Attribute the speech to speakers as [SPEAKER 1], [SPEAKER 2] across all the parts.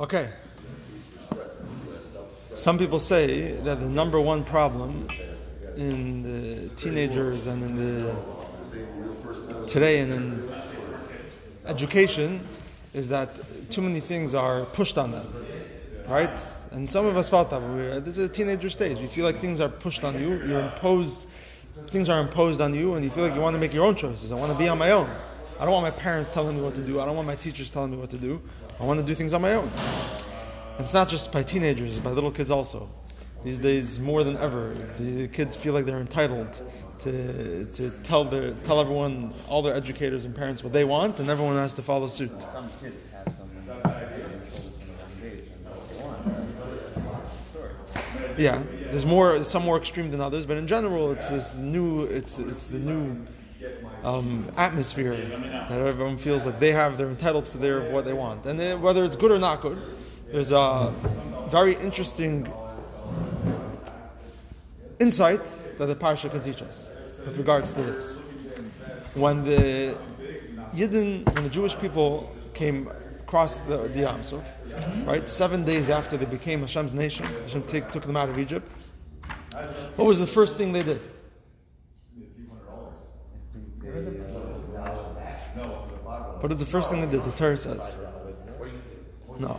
[SPEAKER 1] Okay. Some people say that the number one problem in the teenagers and in the today and in education is that too many things are pushed on them, right? And some of us felt that we're, this is a teenager stage. You feel like things are pushed on you. You're imposed. Things are imposed on you, and you feel like you want to make your own choices. I want to be on my own. I don't want my parents telling me what to do. I don't want my teachers telling me what to do. I want to do things on my own. And it's not just by teenagers, it's by little kids also. These days, more than ever, the kids feel like they're entitled to, to tell, their, tell everyone, all their educators and parents, what they want, and everyone has to follow suit.
[SPEAKER 2] Some kids have some ideas from a young age and know what they want. Story.
[SPEAKER 1] Yeah, there's more, some more extreme than others, but in general, it's this new, it's, it's the new um, atmosphere that everyone feels like they have, they're entitled to their what they want, and then whether it's good or not good, there's a very interesting insight that the parsha can teach us with regards to this. When the Yidden, when the Jewish people came across the, the Yam Suf, right, seven days after they became Hashem's nation, Hashem took them out of Egypt. What was the first thing they did? What is the first thing they did? The Torah says. No.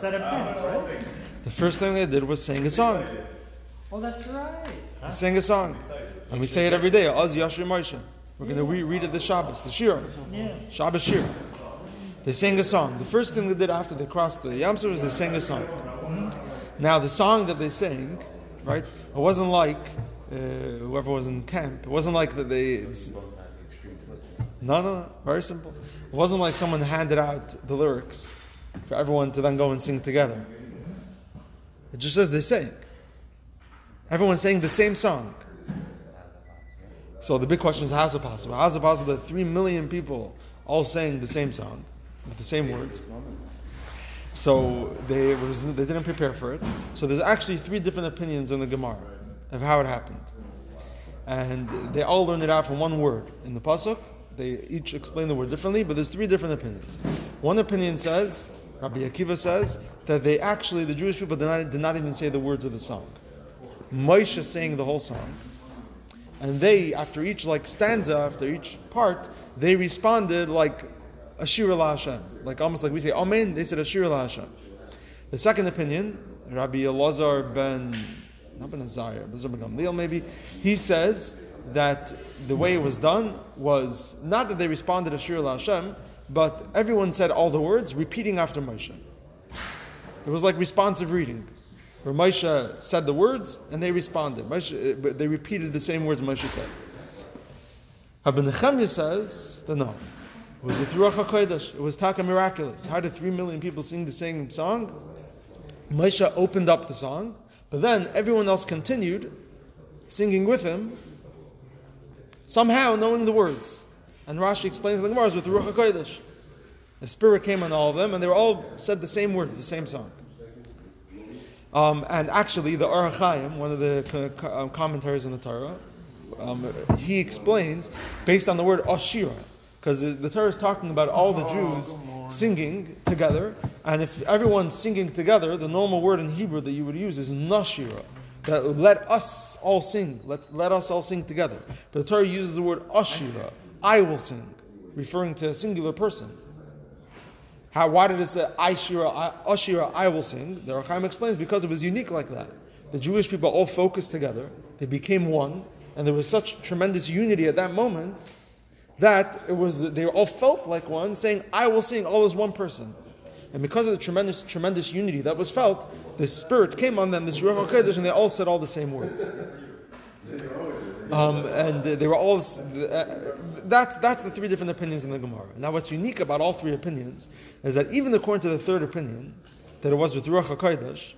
[SPEAKER 3] Set up tents, right?
[SPEAKER 1] The first thing they did was sing a song.
[SPEAKER 3] Oh, that's right.
[SPEAKER 1] They sang a song. And we say it every day. Oz Yashir Moshe. We're going to reread it the Shabbos, the Shir. Shabbos Shir. They sang a song. The first thing they did after they crossed the Yam Suf was they sang a song. Now, the song that they sang, right, it wasn't like uh, whoever was in camp. It wasn't like that they. It's, no, no, no. Very simple. It wasn't like someone handed out the lyrics for everyone to then go and sing together. It just says they sang. Everyone's saying the same song. So the big question is how is it possible? How is it possible that three million people all sang the same song with the same words? So they was they didn't prepare for it. So there's actually three different opinions in the Gemara of how it happened, and they all learned it out from one word in the pasuk. They each explain the word differently, but there's three different opinions. One opinion says, Rabbi Akiva says that they actually the Jewish people did not, did not even say the words of the song. Moshe sang the whole song. And they, after each like stanza, after each part, they responded like Ashira la Hashem. Like almost like we say Amen, they said Ashira la Hashem. The second opinion, Rabbi Elazar ben not ben Azariah, Elazar ben Gamliel maybe, he says that the way it was done was not that they responded Ashira la Hashem, but everyone said all the words, repeating after Moshe. It was like responsive reading where Moshe said the words and they responded. Moshe, eh, but they repeated the same words Moshe said. Rabbi Nechemia says that no, it was a Ruach HaKodesh. It was taka miraculous. How did three million people sing the same song? Moshe opened up the song, but then everyone else continued singing with him, somehow knowing the words. And Rashi explains the Gemara with the Ruach HaKodesh. The Spirit came on all of them, and they were all said the same words, the same song. Um, and actually, the HaChaim, one of the um, commentaries on the Torah, um, he explains based on the word Ashira, because the, the Torah is talking about all the oh, Jews singing together, and if everyone's singing together, the normal word in Hebrew that you would use is Nashira. That let us all sing, let, let us all sing together. But the Torah uses the word Ashira, I will sing, referring to a singular person. How, why did it say Ashira, I, Ashira, I will sing? The Ohr HaChaim explains because it was unique like that. The Jewish people all focused together, they became one, and there was such tremendous unity at that moment that it was they all felt like one, saying, I will sing, all as one person. And because of the tremendous, tremendous unity that was felt, the Spirit came on them, this Ruach HaKodesh, and they all said all the same words. Um, and they were all. Uh, that's that's the three different opinions in the Gemara. Now, what's unique about all three opinions is that even according to the third opinion, that it was with Ruach Hakodesh,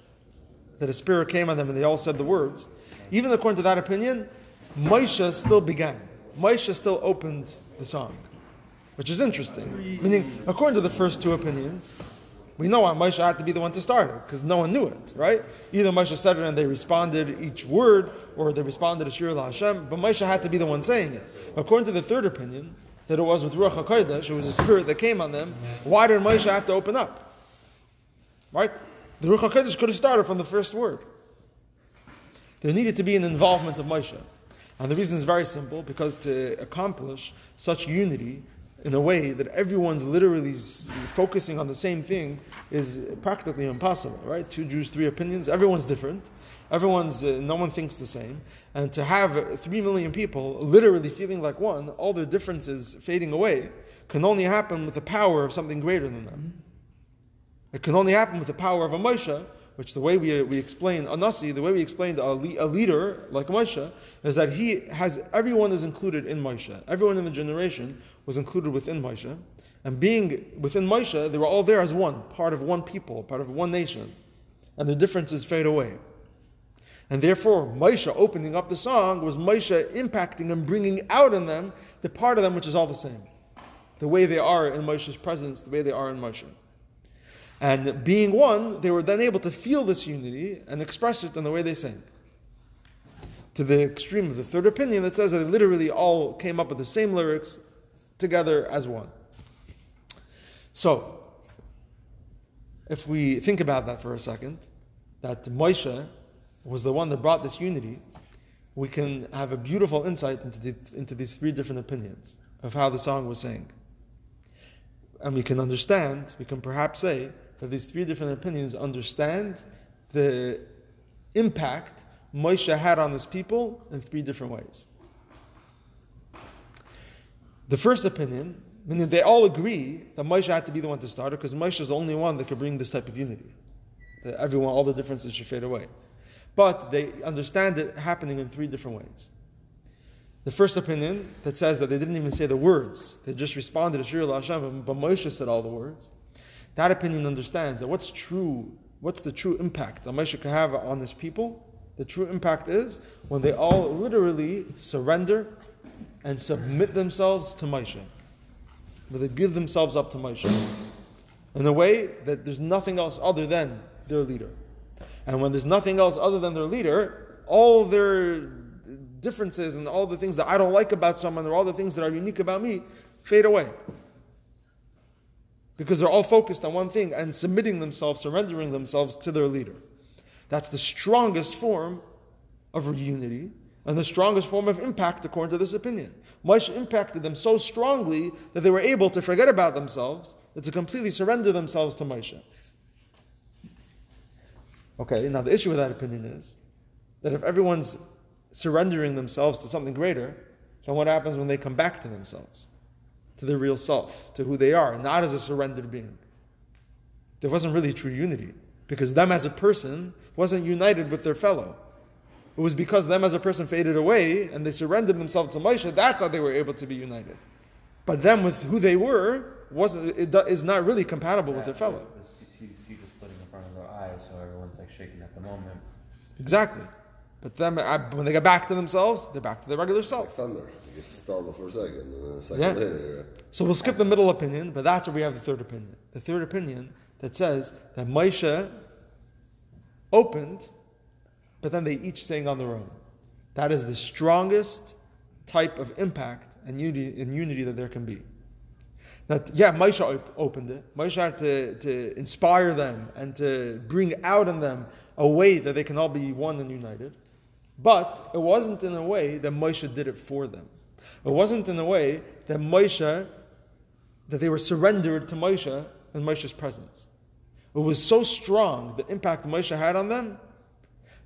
[SPEAKER 1] that a spirit came on them and they all said the words. Even according to that opinion, Moshe still began. Moshe still opened the song, which is interesting. Meaning, according to the first two opinions, We know why Moshe had to be the one to start it, because no one knew it, right? Either Moshe said it and they responded each word, or they responded to Shir Hashem, but Moshe had to be the one saying it. According to the third opinion, that it was with Ruach HaKodesh, it was a spirit that came on them, why did Moshe have to open up? Right? The Ruach HaKodesh could have started from the first word. There needed to be an involvement of Moshe. And the reason is very simple because to accomplish such unity in a way that everyone's literally focusing on the same thing is practically impossible, right? Two Jews, three opinions, everyone's different. Everyone's, uh, no one thinks the same. And to have three million people literally feeling like one, all their differences fading away, can only happen with the power of something greater than them. It can only happen with the power of a Moshe, which the way we, we explain a Nasi, the way we explained a, le- a leader like Moshe, is that he has, everyone is included in Moshe. Everyone in the generation was included within Moshe. And being within Moshe, they were all there as one, part of one people, part of one nation. And the differences fade away. And therefore, Moshe opening up the song was Moshe impacting and bringing out in them the part of them which is all the same. The way they are in Moshe's presence, the way they are in Moshe. And being one, they were then able to feel this unity and express it in the way they sang. To the extreme of the third opinion that says that they literally all came up with the same lyrics together as one. So, if we think about that for a second, that Moshe was the one that brought this unity, we can have a beautiful insight into, the, into these three different opinions of how the song was sang. And we can understand, we can perhaps say, that these three different opinions understand the impact Moshe had on his people in three different ways. The first opinion, meaning they all agree that Moshe had to be the one to start it because Moshe is the only one that could bring this type of unity. That everyone, all the differences should fade away. But they understand it happening in three different ways. The first opinion that says that they didn't even say the words, they just responded to Shir Hashem, but Moshe said all the words. That opinion understands that what's true, what's the true impact that Moshe can have on his people? The true impact is when they all literally surrender and submit themselves to Moshe. When they give themselves up to Moshe. In a way that there's nothing else other than their leader. And when there's nothing else other than their leader, all their differences and all the things that I don't like about someone or all the things that are unique about me fade away. Because they're all focused on one thing and submitting themselves, surrendering themselves to their leader. That's the strongest form of unity and the strongest form of impact according to this opinion. Moshe impacted them so strongly that they were able to forget about themselves, and to completely surrender themselves to Moshe. Okay, now the issue with that opinion is that if everyone's surrendering themselves to something greater, then what happens when they come back to themselves, to their real self, to who they are, not as a surrendered being? There wasn't really true unity because them as a person wasn't united with their fellow. It was because them as a person faded away and they surrendered themselves to Moshe, that's how they were able to be united. But them with who they were wasn't it is not really compatible with their fellow.
[SPEAKER 2] The sea sea just splitting in front of their eyes, so everyone's like shaking at the moment.
[SPEAKER 1] Exactly. But then I- when they get back to themselves, they're back to their regular self.
[SPEAKER 4] Thunder. You get startled for a second, and a second
[SPEAKER 1] Yeah.
[SPEAKER 4] later,
[SPEAKER 1] So we'll skip the middle opinion, but that's where we have the third opinion. The third opinion that says that Moshe opened, but then they each sang on their own. That is the strongest type of impact and unity, and unity that there can be. That, yeah, Moshe op- opened it. Moshe had to, to inspire them and to bring out in them a way that they can all be one and united. But it wasn't in a way that Moshe did it for them. It wasn't in a way that Moshe, that they were surrendered to Moshe in Moshe's presence. It was so strong, the impact Moshe had on them,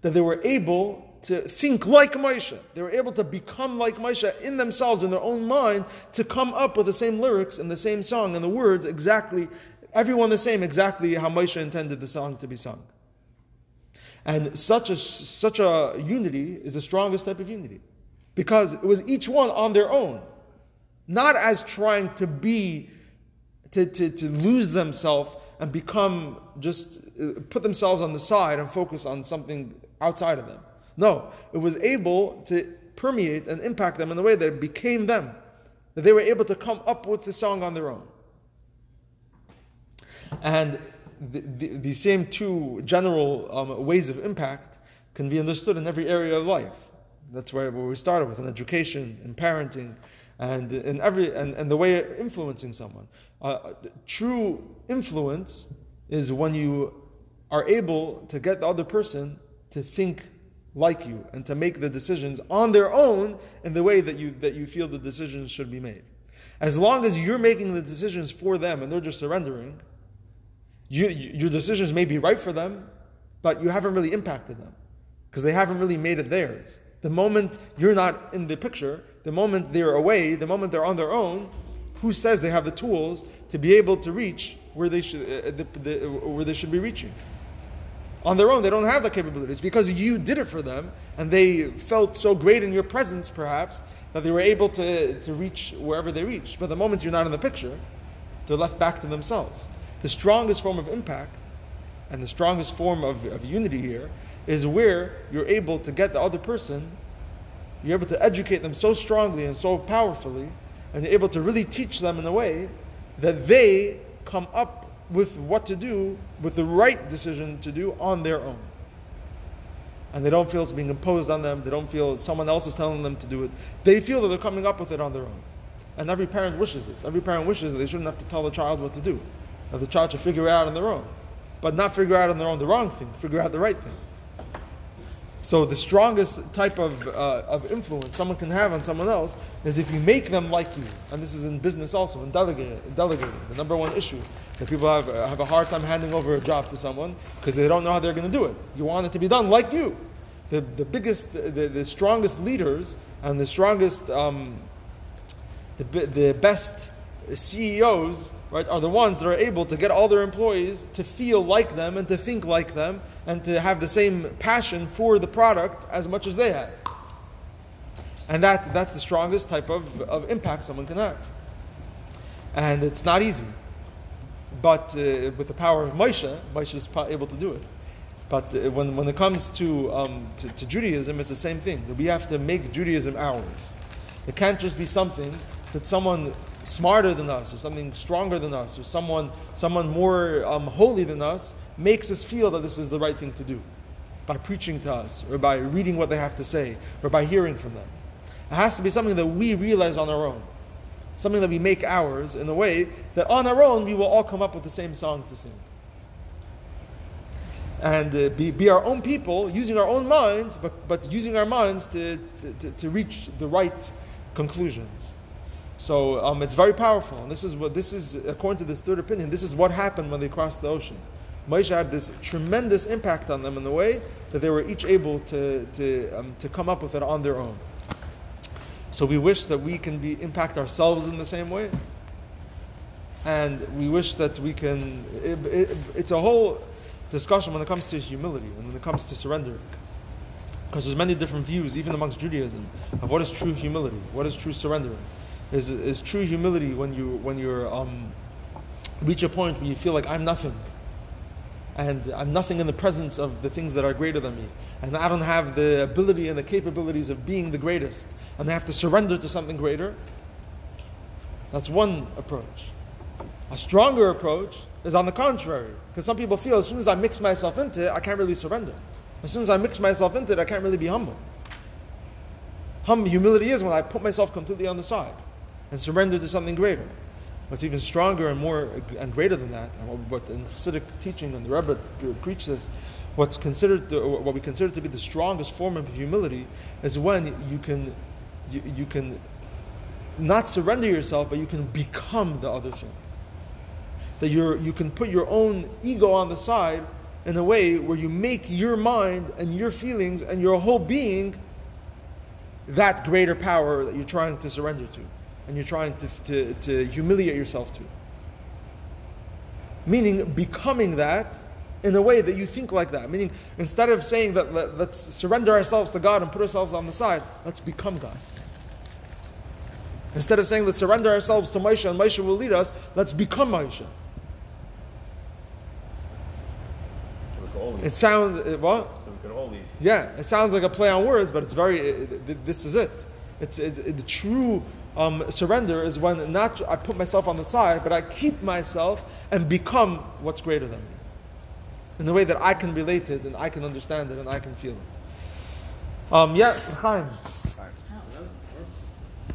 [SPEAKER 1] that they were able to think like Moshe. They were able to become like Moshe in themselves, in their own mind, to come up with the same lyrics and the same song and the words exactly, everyone the same, exactly how Moshe intended the song to be sung. And such a, such a unity is the strongest type of unity. Because it was each one on their own. Not as trying to be, to, to, to lose themselves and become just, uh, put themselves on the side and focus on something outside of them. No, it was able to permeate and impact them in a way that it became them. That they were able to come up with the song on their own. And the, the, the same two general um, ways of impact can be understood in every area of life. That's where, where we started with in education, in parenting, and in every and, and the way of influencing someone. Uh, true influence is when you are able to get the other person to think like you and to make the decisions on their own in the way that you that you feel the decisions should be made. As long as you're making the decisions for them and they're just surrendering, you, your decisions may be right for them, but you haven't really impacted them because they haven't really made it theirs. The moment you're not in the picture, the moment they're away, the moment they're on their own, who says they have the tools to be able to reach where they should, uh, the, the, where they should be reaching? On their own, they don't have the capabilities because you did it for them and they felt so great in your presence, perhaps, that they were able to, to reach wherever they reached. But the moment you're not in the picture, they're left back to themselves. The strongest form of impact and the strongest form of, of unity here is where you're able to get the other person, you're able to educate them so strongly and so powerfully, and you're able to really teach them in a way that they come up with what to do, with the right decision to do on their own. And they don't feel it's being imposed on them, they don't feel someone else is telling them to do it. They feel that they're coming up with it on their own. And every parent wishes this. Every parent wishes that they shouldn't have to tell the child what to do, that the child should figure out on their own. But not figure out on their own the wrong thing, figure out the right thing. So the strongest type of, uh, of influence someone can have on someone else is if you make them like you. And this is in business also, in delegating. delegating. The number one issue that people have, uh, have a hard time handing over a job to someone because they don't know how they're going to do it. You want it to be done like you. The, the biggest, the, the strongest leaders and the strongest, um, the, the best CEOs right, are the ones that are able to get all their employees to feel like them and to think like them and to have the same passion for the product as much as they have. And that, that's the strongest type of, of impact someone can have. And it's not easy. But uh, with the power of Moshe, Moshe is able to do it. But uh, when, when it comes to, um, to, to Judaism, it's the same thing. We have to make Judaism ours. It can't just be something that someone smarter than us or something stronger than us or someone, someone more um, holy than us makes us feel that this is the right thing to do by preaching to us or by reading what they have to say or by hearing from them. It has to be something that we realize on our own, something that we make ours in a way that on our own we will all come up with the same song to sing. And uh, be, be our own people, using our own minds, but, but using our minds to, to, to reach the right conclusions. So um, it's very powerful. And this is what this is according to this third opinion. This is what happened when they crossed the ocean. Moshe had this tremendous impact on them in the way that they were each able to to um, to come up with it on their own. So we wish that we can be impact ourselves in the same way, and we wish that we can. It, it, it's a whole discussion when it comes to humility and when it comes to surrender. Because there's many different views, even amongst Judaism, of what is true humility, what is true surrendering is, is true humility when you when you're um, reach a point where you feel like I'm nothing, and I'm nothing in the presence of the things that are greater than me, and I don't have the ability and the capabilities of being the greatest, and I have to surrender to something greater. That's one approach. A stronger approach is on the contrary, because some people feel as soon as I mix myself into it, I can't really surrender. As soon as I mix myself into it, I can't really be humble. Hum, humility is when I put myself completely on the side and surrender to something greater. What's even stronger and more and greater than that, and what in Hasidic teaching and the Rebbe preaches, what's considered the, what we consider to be the strongest form of humility is when you can you, you can not surrender yourself, but you can become the other thing. That you you can put your own ego on the side in a way where you make your mind and your feelings and your whole being that greater power that you're trying to surrender to and you're trying to, to, to humiliate yourself to. Meaning, becoming that in a way that you think like that. Meaning, instead of saying that let, us surrender ourselves to God and put ourselves on the side, let's become God. Instead of saying let's surrender ourselves to Moshe and Moshe will lead us, let's become Moshe. It sounds what?
[SPEAKER 2] So we could all lead.
[SPEAKER 1] Yeah, it sounds like a play on words, but it's very. It, this is it. It's, it's it, the true um, surrender is when not I put myself on the side, but I keep myself and become what's greater than me. in the way that I can relate it and I can understand it and I can feel it. Um, yeah, Chaim.